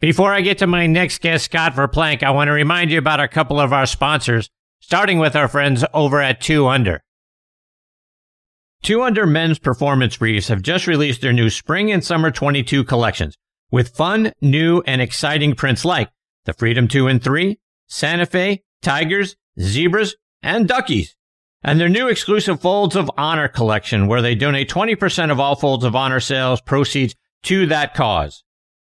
Before I get to my next guest, Scott Verplank, I want to remind you about a couple of our sponsors, starting with our friends over at 2 Under. 2 Under men's performance briefs have just released their new spring and summer 22 collections with fun, new, and exciting prints like the Freedom 2 and 3, Santa Fe, Tigers, Zebras, and Duckies. And their new exclusive Folds of Honor collection where they donate 20% of all Folds of Honor sales proceeds to that cause.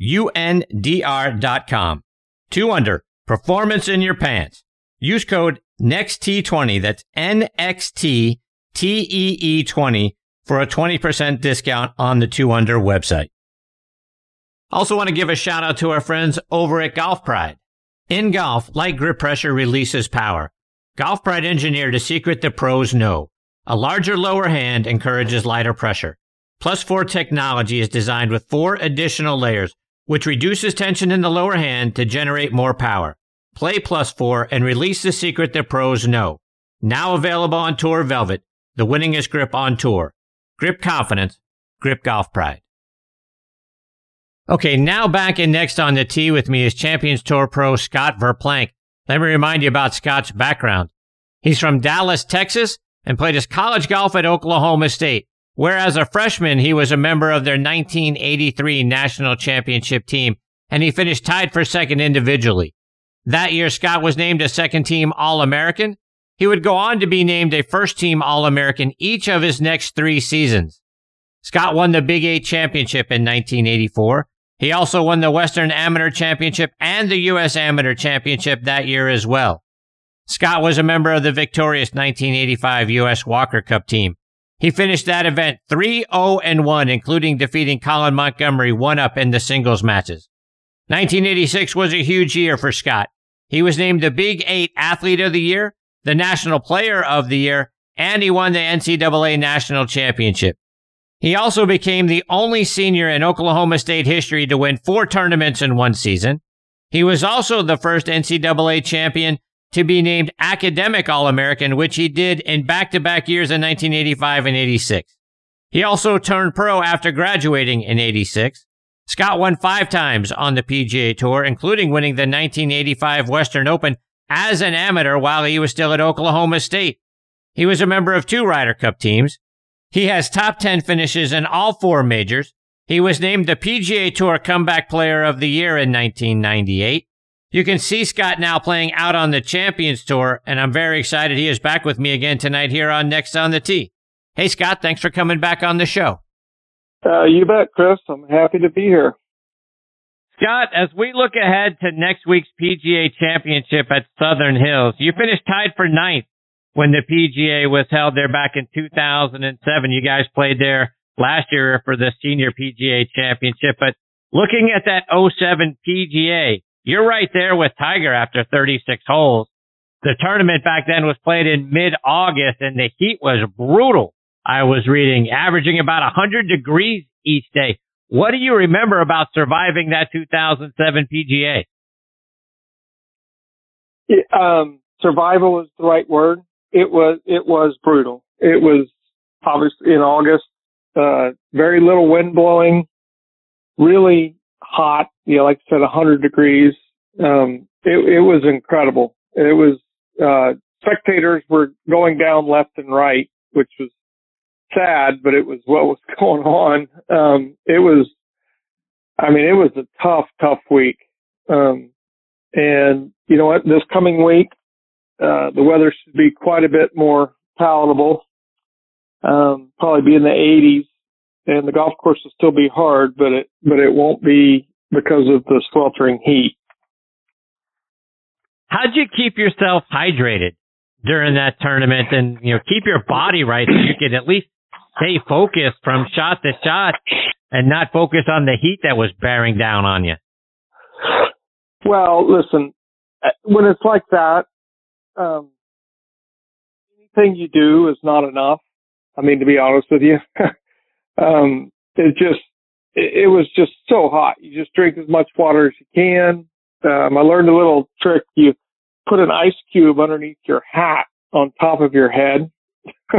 UNDR.com. 2 Under, performance in your pants. Use code NEXT20, that's NXTTEE20 for a 20% discount on the 2 Under website. Also want to give a shout out to our friends over at Golf Pride. In golf, light grip pressure releases power. Golf Pride engineered a secret the pros know. A larger lower hand encourages lighter pressure. Plus 4 technology is designed with four additional layers, which reduces tension in the lower hand to generate more power. Play Plus 4 and release the secret that pros know. Now available on Tour Velvet, the winningest grip on tour. Grip confidence, grip golf pride. Okay, now back in next on the tee with me is Champions Tour pro Scott Verplank. Let me remind you about Scott's background. He's from Dallas, Texas, and played his college golf at Oklahoma State. Whereas a freshman, he was a member of their 1983 national championship team, and he finished tied for second individually. That year, Scott was named a second team All American. He would go on to be named a first team All American each of his next three seasons. Scott won the Big Eight championship in 1984. He also won the Western Amateur Championship and the U.S. Amateur Championship that year as well. Scott was a member of the victorious 1985 U.S. Walker Cup team. He finished that event 3-0 1, including defeating Colin Montgomerie one up in the singles matches. 1986 was a huge year for Scott. He was named the Big Eight Athlete of the Year, the National Player of the Year, and he won the NCAA National Championship. He also became the only senior in Oklahoma State history to win four tournaments in one season. He was also the first NCAA champion to be named Academic All American, which he did in back to back years in 1985 and 86. He also turned pro after graduating in 86. Scott won five times on the PGA Tour, including winning the 1985 Western Open as an amateur while he was still at Oklahoma State. He was a member of two Ryder Cup teams. He has top 10 finishes in all four majors. He was named the PGA Tour Comeback Player of the Year in 1998. You can see Scott now playing out on the Champions Tour, and I'm very excited he is back with me again tonight here on Next on the Tee. Hey, Scott, thanks for coming back on the show. Uh, you bet, Chris. I'm happy to be here. Scott, as we look ahead to next week's PGA Championship at Southern Hills, you finished tied for ninth when the PGA was held there back in 2007. You guys played there last year for the Senior PGA Championship, but looking at that 07 PGA, you're right there with Tiger after 36 holes. The tournament back then was played in mid-August and the heat was brutal. I was reading averaging about 100 degrees each day. What do you remember about surviving that 2007 PGA? um, survival is the right word. It was, it was brutal. It was obviously in August, uh, very little wind blowing, really hot, you know, like I said, a 100 degrees. Um, it, it was incredible. It was, uh, spectators were going down left and right, which was sad, but it was what was going on. Um, it was, I mean, it was a tough, tough week. Um, and you know what? This coming week, uh, the weather should be quite a bit more palatable. Um, probably be in the 80s and the golf course will still be hard, but it but it won't be because of the sweltering heat. How'd you keep yourself hydrated during that tournament, and you know keep your body right so you could at least stay focused from shot to shot and not focus on the heat that was bearing down on you? Well, listen, uh, when it's like that, um, anything you do is not enough. I mean, to be honest with you, um, it just, it, it, was just so hot. You just drink as much water as you can. Um, I learned a little trick. You put an ice cube underneath your hat on top of your head.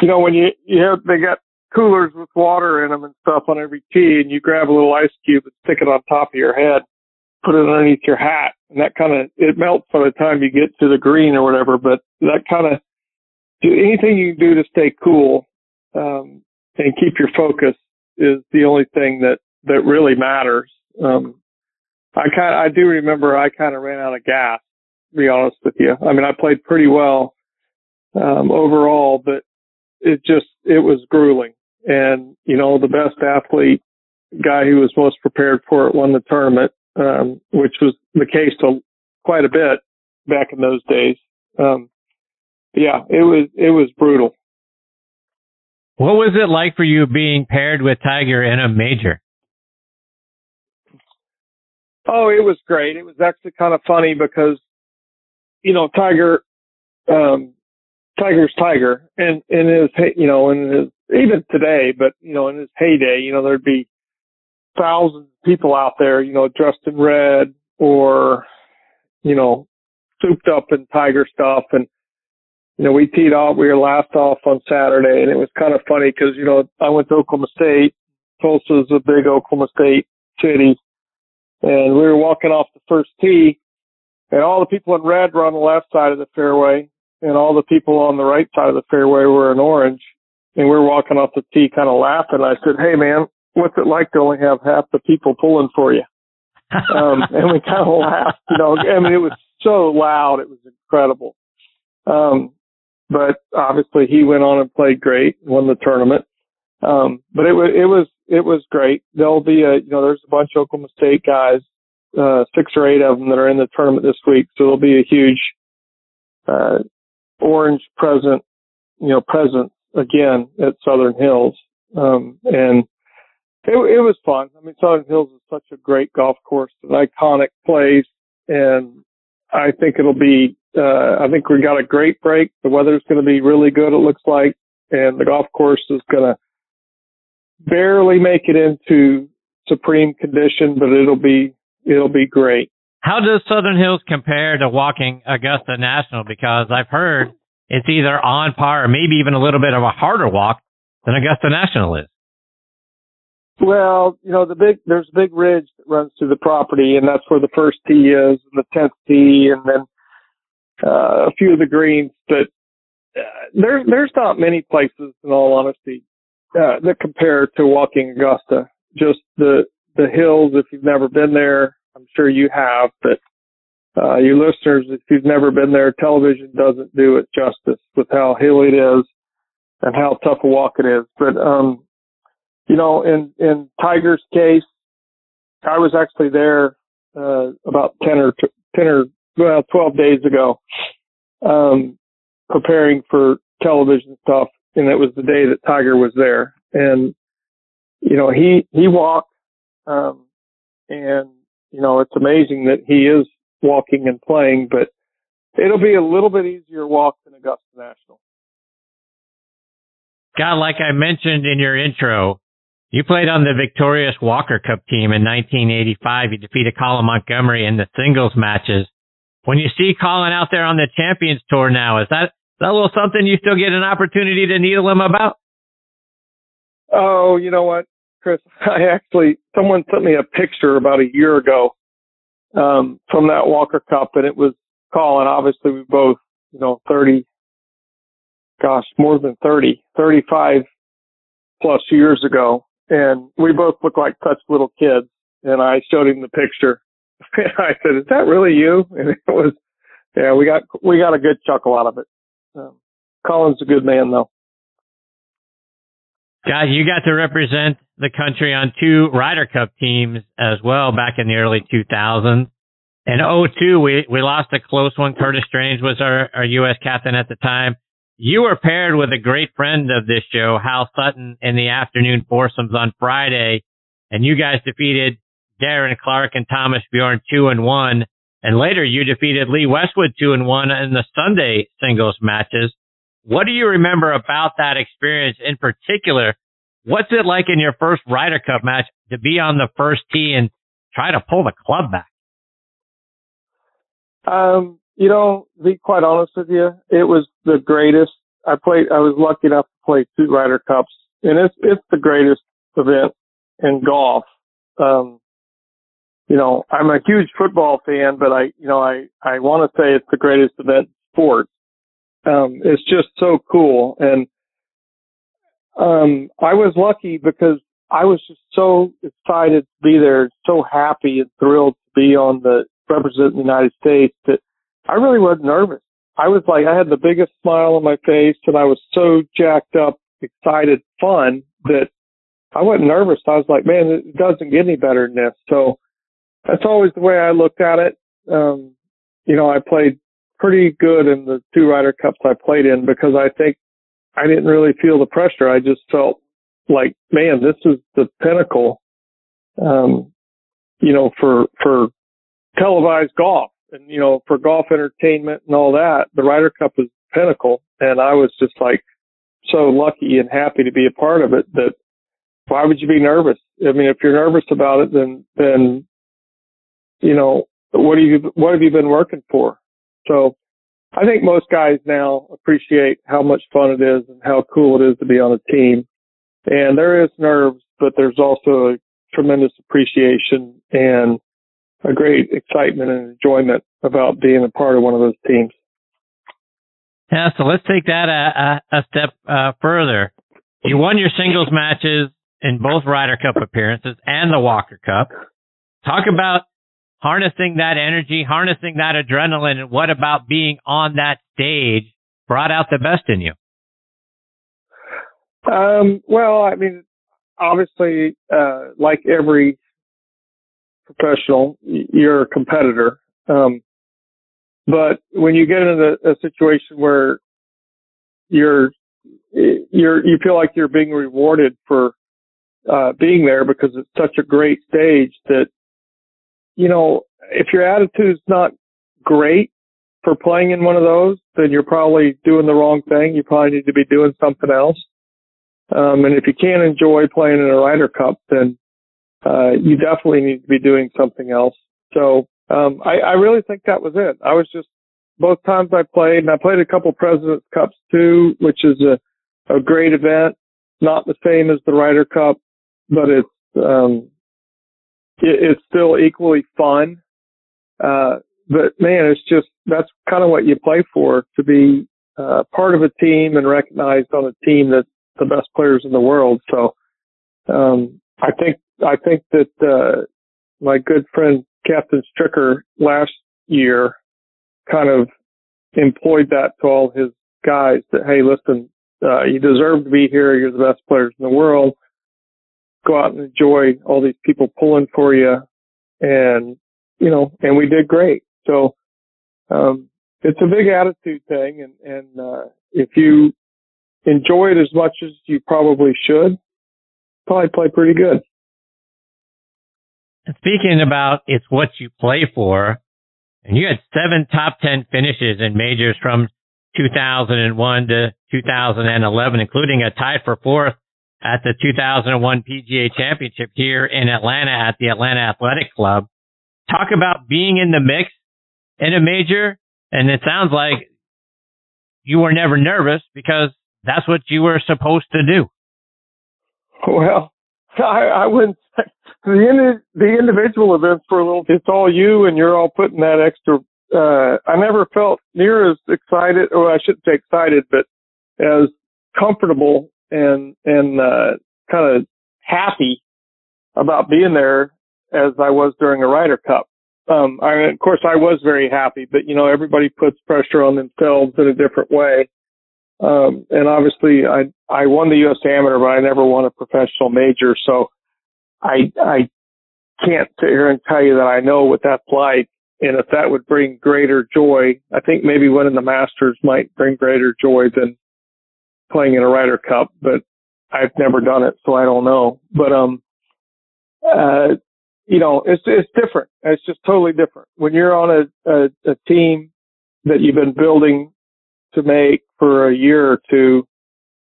you know, when you, you have, they got coolers with water in them and stuff on every tee and you grab a little ice cube and stick it on top of your head, put it underneath your hat and that kind of, it melts by the time you get to the green or whatever, but that kind of, do anything you can do to stay cool, um, and keep your focus is the only thing that, that really matters. Um, I kind I do remember I kind of ran out of gas, to be honest with you. I mean, I played pretty well, um, overall, but it just, it was grueling. And, you know, the best athlete, guy who was most prepared for it won the tournament, um, which was the case to quite a bit back in those days. Um, yeah, it was, it was brutal. What was it like for you being paired with Tiger in a major? Oh, it was great. It was actually kind of funny because, you know, Tiger, um, Tiger's Tiger, and in his, you know, in his even today, but you know, in his heyday, you know, there'd be thousands of people out there, you know, dressed in red or, you know, souped up in Tiger stuff, and you know, we teed off. We were last off on Saturday, and it was kind of funny because you know, I went to Oklahoma State. Tulsa's a big Oklahoma State city, and we were walking off the first tee, and all the people in red were on the left side of the fairway, and all the people on the right side of the fairway were in orange. And we were walking off the tee kind of laughing. I said, Hey man, what's it like to only have half the people pulling for you? um, and we kind of laughed, you know, I mean, it was so loud. It was incredible. Um, but obviously he went on and played great, won the tournament. Um, but it was, it was, it was great. There'll be a, you know, there's a bunch of Oklahoma State guys, uh, six or eight of them that are in the tournament this week. So there'll be a huge, uh, orange present, you know, presence again at Southern Hills. Um, and it, it was fun. I mean, Southern Hills is such a great golf course, an iconic place. And I think it'll be, uh, I think we got a great break. The weather's going to be really good, it looks like. And the golf course is going to barely make it into supreme condition, but it'll be, it'll be great. How does Southern Hills compare to walking Augusta National? Because I've heard it's either on par or maybe even a little bit of a harder walk than Augusta National is. Well, you know, the big, there's a big ridge that runs through the property and that's where the first tee is and the 10th tee and then, uh, a few of the greens, but uh, there, there's not many places in all honesty, uh, that compare to walking Augusta. Just the, the hills, if you've never been there, I'm sure you have, but uh, you listeners, if you've never been there, television doesn't do it justice with how hilly it is and how tough a walk it is. But, um, you know, in, in Tiger's case, I was actually there, uh, about 10 or, 10 or, well, 12 days ago, um, preparing for television stuff. And it was the day that Tiger was there. And, you know, he, he walked, um, and you know, it's amazing that he is walking and playing, but it'll be a little bit easier walk than Augusta National. Scott, like I mentioned in your intro, you played on the victorious Walker Cup team in 1985. You defeated Colin Montgomerie in the singles matches. When you see Colin out there on the Champions Tour now, is that, is that a little something you still get an opportunity to needle him about? Oh, you know what? Chris, I actually, someone sent me a picture about a year ago, um, from that Walker Cup and it was Colin. Obviously we both, you know, 30, gosh, more than 30, 35 plus years ago. And we both look like such little kids. And I showed him the picture. I said, is that really you? And it was, yeah, we got, we got a good chuckle out of it. Um, Colin's a good man though. Scott, you got to represent the country on two Ryder Cup teams as well back in the early 2000s. In 02, we, we lost a close one. Curtis Strange was our, our U.S. captain at the time. You were paired with a great friend of this show, Hal Sutton, in the afternoon foursomes on Friday, and you guys defeated Darren Clarke and Thomas Bjorn two and one. And later you defeated Lee Westwood two and one in the Sunday singles matches. What do you remember about that experience in particular? What's it like in your first Ryder Cup match to be on the first tee and try to pull the club back? Um, you know, to be quite honest with you, it was the greatest. I played, I was lucky enough to play two Ryder Cups and it's, it's the greatest event in golf. Um, you know, I'm a huge football fan, but I, you know, I, I want to say it's the greatest event in sports. Um, it's just so cool. And, um, I was lucky because I was just so excited to be there, so happy and thrilled to be on the represent the United States that I really wasn't nervous. I was like, I had the biggest smile on my face and I was so jacked up, excited, fun that I wasn't nervous. I was like, man, it doesn't get any better than this. So that's always the way I looked at it. Um, you know, I played pretty good in the two Ryder Cups I played in because I think I didn't really feel the pressure. I just felt like, man, this is the pinnacle, um, you know, for, for televised golf and, you know, for golf entertainment and all that. The Ryder Cup is the pinnacle. And I was just like so lucky and happy to be a part of it that why would you be nervous? I mean, if you're nervous about it, then, then you know, what do you, what have you been working for? So I think most guys now appreciate how much fun it is and how cool it is to be on a team. And there is nerves, but there's also a tremendous appreciation and a great excitement and enjoyment about being a part of one of those teams. Yeah, so let's take that a, a, a step uh, further. You won your singles matches in both Ryder Cup appearances and the Walker Cup. Talk about harnessing that energy, harnessing that adrenaline, and what about being on that stage brought out the best in you? Um, well, I mean, obviously, uh, like every professional, you're a competitor. Um, but when you get into a, situation where you're, you're, you feel like you're being rewarded for, uh, being there because it's such a great stage that you know, if your attitude's not great for playing in one of those, then you're probably doing the wrong thing. You probably need to be doing something else. Um, and if you can't enjoy playing in a Ryder Cup, then uh, you definitely need to be doing something else. So um, I, I really think that was it. I was just both times I played, and I played a couple Presidents Cups too, which is a a great event. Not the same as the Ryder Cup, but it's um, it's still equally fun. Uh, but man, it's just, that's kind of what you play for to be, uh, part of a team and recognized on a team that's the best players in the world. So, um, I think, I think that, uh, my good friend Captain Stricker last year kind of employed that to all his guys that, hey, listen, uh, you deserve to be here. You're the best players in the world go out and enjoy all these people pulling for you. And, you know, and we did great. So, um, it's a big attitude thing. And, and, uh, if you enjoy it as much as you probably should, probably play pretty good. Speaking about it's what you play for, and you had seven top 10 finishes in majors from 2001 to 2011, including a tie for fourth at the 2001 PGA Championship here in Atlanta at the Atlanta Athletic Club. Talk about being in the mix in a major, and it sounds like you were never nervous because that's what you were supposed to do. Well, I, I wouldn't the the individual events were a little. It's all you, and you're all putting that extra. Uh, I never felt near as excited, or I shouldn't say excited, but as comfortable and and uh, kind of happy about being there as I was during a Ryder Cup. Um, I, of course, I was very happy, but you know, everybody puts pressure on themselves in a different way. Um, and obviously, I I won the U.S. Amateur, but I never won a professional major, so I I can't sit here and tell you that I know what that's like. And if that would bring greater joy, I think maybe winning the Masters might bring greater joy than playing in a Ryder Cup, but I've never done it, so I don't know. But um, uh, you know, it's it's different. It's just totally different when you're on a, a, a team that you've been building to make for a year or two,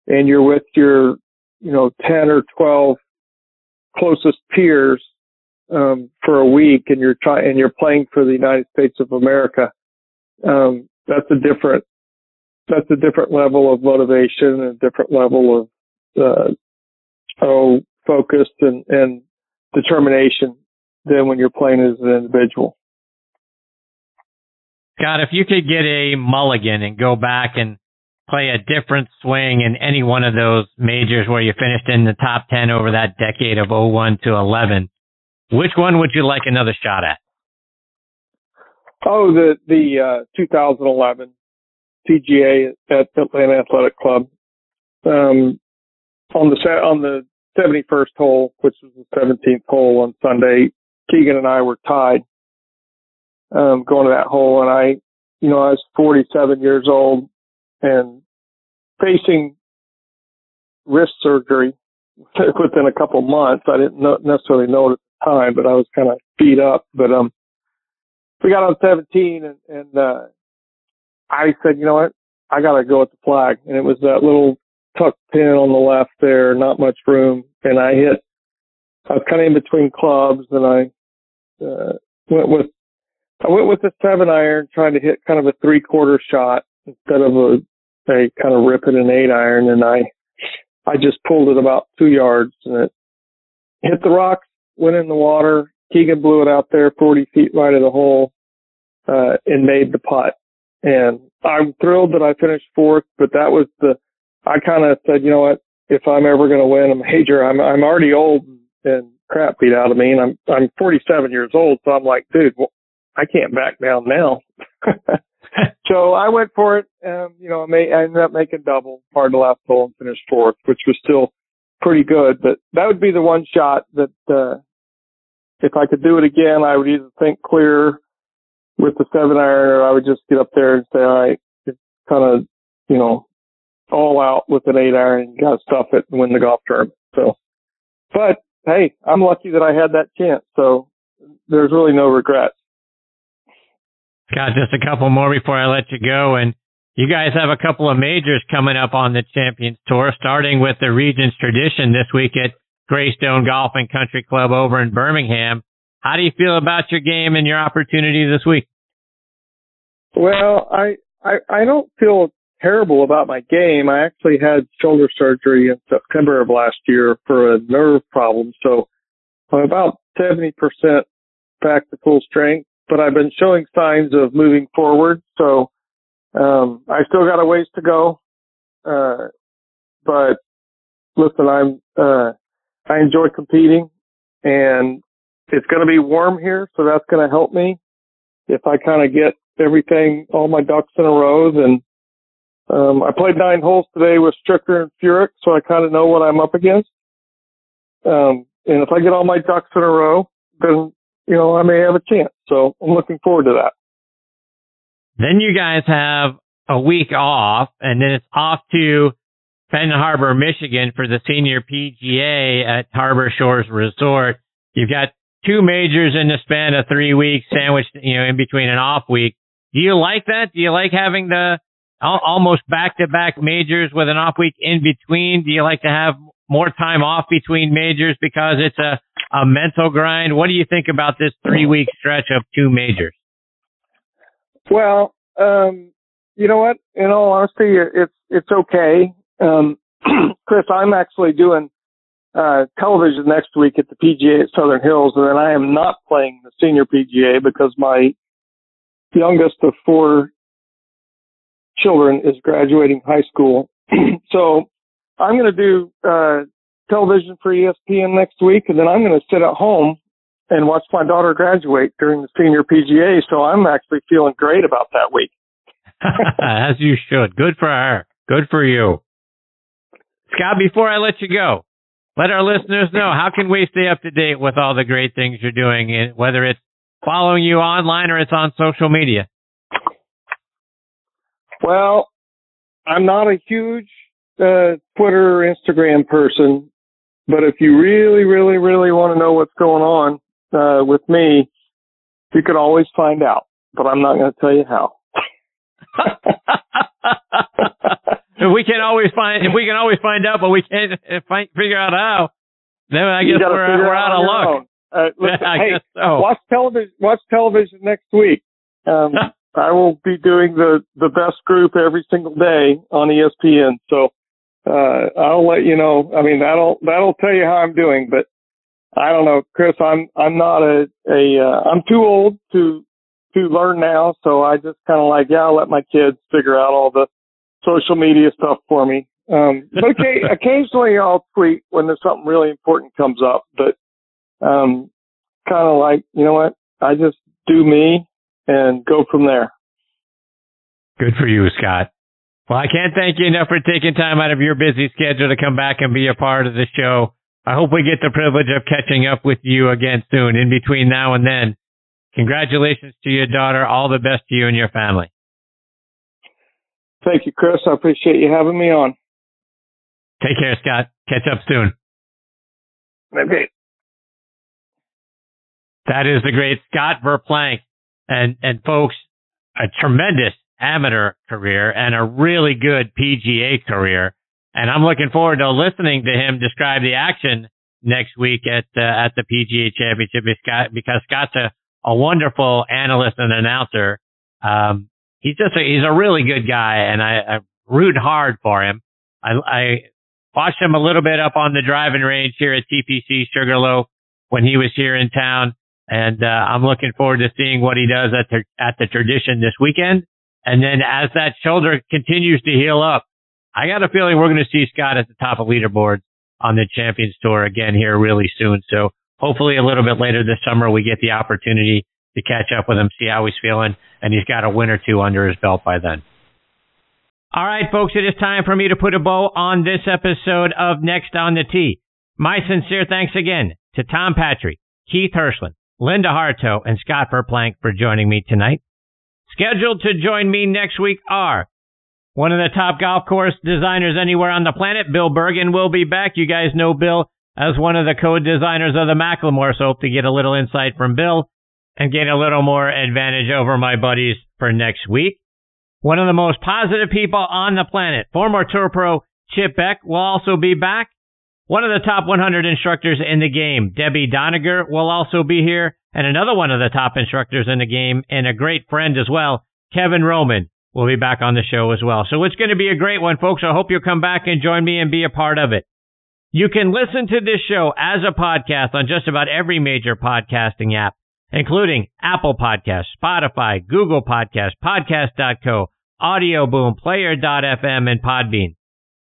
and you're with your, you know, ten or twelve closest peers um, for a week, and you're trying and you're playing for the United States of America. Um, that's a different that's a different level of motivation and a different level of uh, oh focused and, and determination than when you're playing as an individual. Scott, if you could get a mulligan and go back and play a different swing in any one of those majors where you finished in the top 10 over that decade of 01 to 11, which one would you like another shot at? Oh, the, the, uh, 2011 PGA at Atlanta Athletic Club. Um, on the on the 71st hole, which was the 17th hole on Sunday, Keegan and I were tied um, going to that hole, and I, you know, I was 47 years old and facing wrist surgery within a couple months. I didn't know, necessarily know it at the time, but I was kind of beat up. But um, we got on 17, and, and uh, I said, you know what, I got to go with the flag, and it was that little tuck pin on the left there, not much room, and I hit. I was kind of in between clubs, and I uh, went with I went with a seven iron, trying to hit kind of a three quarter shot instead of a a kind of rip it an eight iron, and I I just pulled it about two yards, and it hit the rocks, went in the water. Keegan blew it out there, 40 feet right of the hole, uh, and made the putt. And I'm thrilled that I finished fourth, but that was the I kind of said, you know what, if I'm ever going to win a major, I'm I'm already old and crap beat out of me, and I'm I'm 47 years old, so I'm like, dude, well, I can't back down now. so I went for it. Um, you know, I, may, I ended up making double, hard the last hole, and finished fourth, which was still pretty good. But that would be the one shot that uh, if I could do it again, I would either think clear with the seven iron, I would just get up there and say, all right, kind of, you know, all out with an eight iron and got to stuff it and win the golf tournament. So, but hey, I'm lucky that I had that chance. So there's really no regrets. Got just a couple more before I let you go. And you guys have a couple of majors coming up on the Champions Tour, starting with the Regions tradition this week at Greystone Golf and Country Club over in Birmingham. How do you feel about your game and your opportunity this week? Well, I, I, I don't feel terrible about my game. I actually had shoulder surgery in September of last year for a nerve problem. So I'm about 70% back to full strength, but I've been showing signs of moving forward. So, um, I still got a ways to go. Uh, but listen, I'm, uh, I enjoy competing and it's going to be warm here. So that's going to help me if I kind of get everything, all my ducks in a row, then um, I played nine holes today with Stricker and Furyk, so I kind of know what I'm up against. Um, and if I get all my ducks in a row, then, you know, I may have a chance. So I'm looking forward to that. Then you guys have a week off and then it's off to Benton Harbor, Michigan for the senior PGA at Harbor Shores Resort. You've got two majors in the span of three weeks sandwiched, you know, in between an off week. Do you like that? Do you like having the almost back to back majors with an off week in between? Do you like to have more time off between majors because it's a, a mental grind? What do you think about this three week stretch of two majors? Well, um, you know what? In all honesty, it's it's okay. Um, Chris, I'm actually doing uh, television next week at the PGA at Southern Hills, and then I am not playing the senior PGA because my youngest of four children is graduating high school. so I'm going to do uh, television for ESPN next week, and then I'm going to sit at home and watch my daughter graduate during the senior PGA. So I'm actually feeling great about that week. As you should. Good for her. Good for you. Scott, before I let you go, let our listeners know how can we stay up to date with all the great things you're doing, whether it's following you online or it's on social media. Well, I'm not a huge uh, Twitter or Instagram person, but if you really, really, really want to know what's going on, uh, with me, you could always find out, but I'm not going to tell you how. if we can always find, if we can always find out, but we can't find, figure out how, then I guess we're, we're out, out of luck. Uh, listen, hey, so. watch television. Watch television next week. Um, I will be doing the the best group every single day on ESPN. So uh, I'll let you know. I mean, that'll that'll tell you how I'm doing. But I don't know, Chris. I'm I'm not a a uh, I'm too old to to learn now. So I just kind of like yeah, I'll let my kids figure out all the social media stuff for me. Um, but okay, occasionally I'll tweet when there's something really important comes up. But um, kind of like you know what, I just do me and go from there. Good for you, Scott. Well, I can't thank you enough for taking time out of your busy schedule to come back and be a part of the show. I hope we get the privilege of catching up with you again soon. In between now and then, congratulations to your daughter. All the best to you and your family. Thank you, Chris. I appreciate you having me on. Take care, Scott. Catch up soon. Okay. That is the great Scott Verplank. And, and folks, a tremendous amateur career and a really good PGA career. And I'm looking forward to listening to him describe the action next week at uh, at the PGA Championship because Scott's a, a wonderful analyst and announcer. Um, he's just a, he's a really good guy, and I, I root hard for him. I, I watched him a little bit up on the driving range here at TPC Sugarloaf when he was here in town, and uh, I'm looking forward to seeing what he does at the at the tradition this weekend. And then as that shoulder continues to heal up, I got a feeling we're going to see Scott at the top of leaderboards on the Champions Tour again here really soon. So hopefully a little bit later this summer, we get the opportunity to catch up with him, see how he's feeling, and he's got a win or two under his belt by then. All right, folks, it is time for me to put a bow on this episode of Next on the Tee. My sincere thanks again to Tom Patri, Keith Hirshland, Linda Hartough, and Scott Verplank for joining me tonight. Scheduled to join me next week are one of the top golf course designers anywhere on the planet, Bill Bergin, will be back. You guys know Bill as one of the co-designers of the Macklemore, so hope to get a little insight from Bill and gain a little more advantage over my buddies for next week. One of the most positive people on the planet, former Tour Pro Chip Beck, will also be back. One of the top 100 instructors in the game, Debbie Doniger, will also be here and another one of the top instructors in the game and a great friend as well, Kevin Roman, will be back on the show as well. So it's going to be a great one, folks. I hope you'll come back and join me and be a part of it. You can listen to this show as a podcast on just about every major podcasting app, including Apple Podcasts, Spotify, Google Podcasts, Podcast.co, Audio Boom, Player.fm, and Podbean.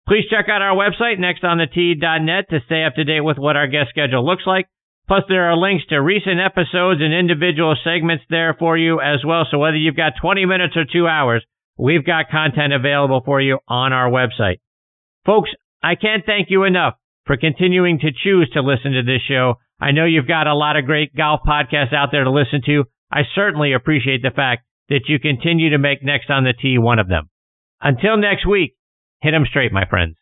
Please check out our website, nextonthetee.net, to stay up to date with what our guest schedule looks like. Plus, there are links to recent episodes and individual segments there for you as well. So whether you've got 20 minutes or two hours, we've got content available for you on our website. Folks, I can't thank you enough for continuing to choose to listen to this show. I know you've got a lot of great golf podcasts out there to listen to. I certainly appreciate the fact that you continue to make Next on the Tee one of them. Until next week, hit them straight, my friends.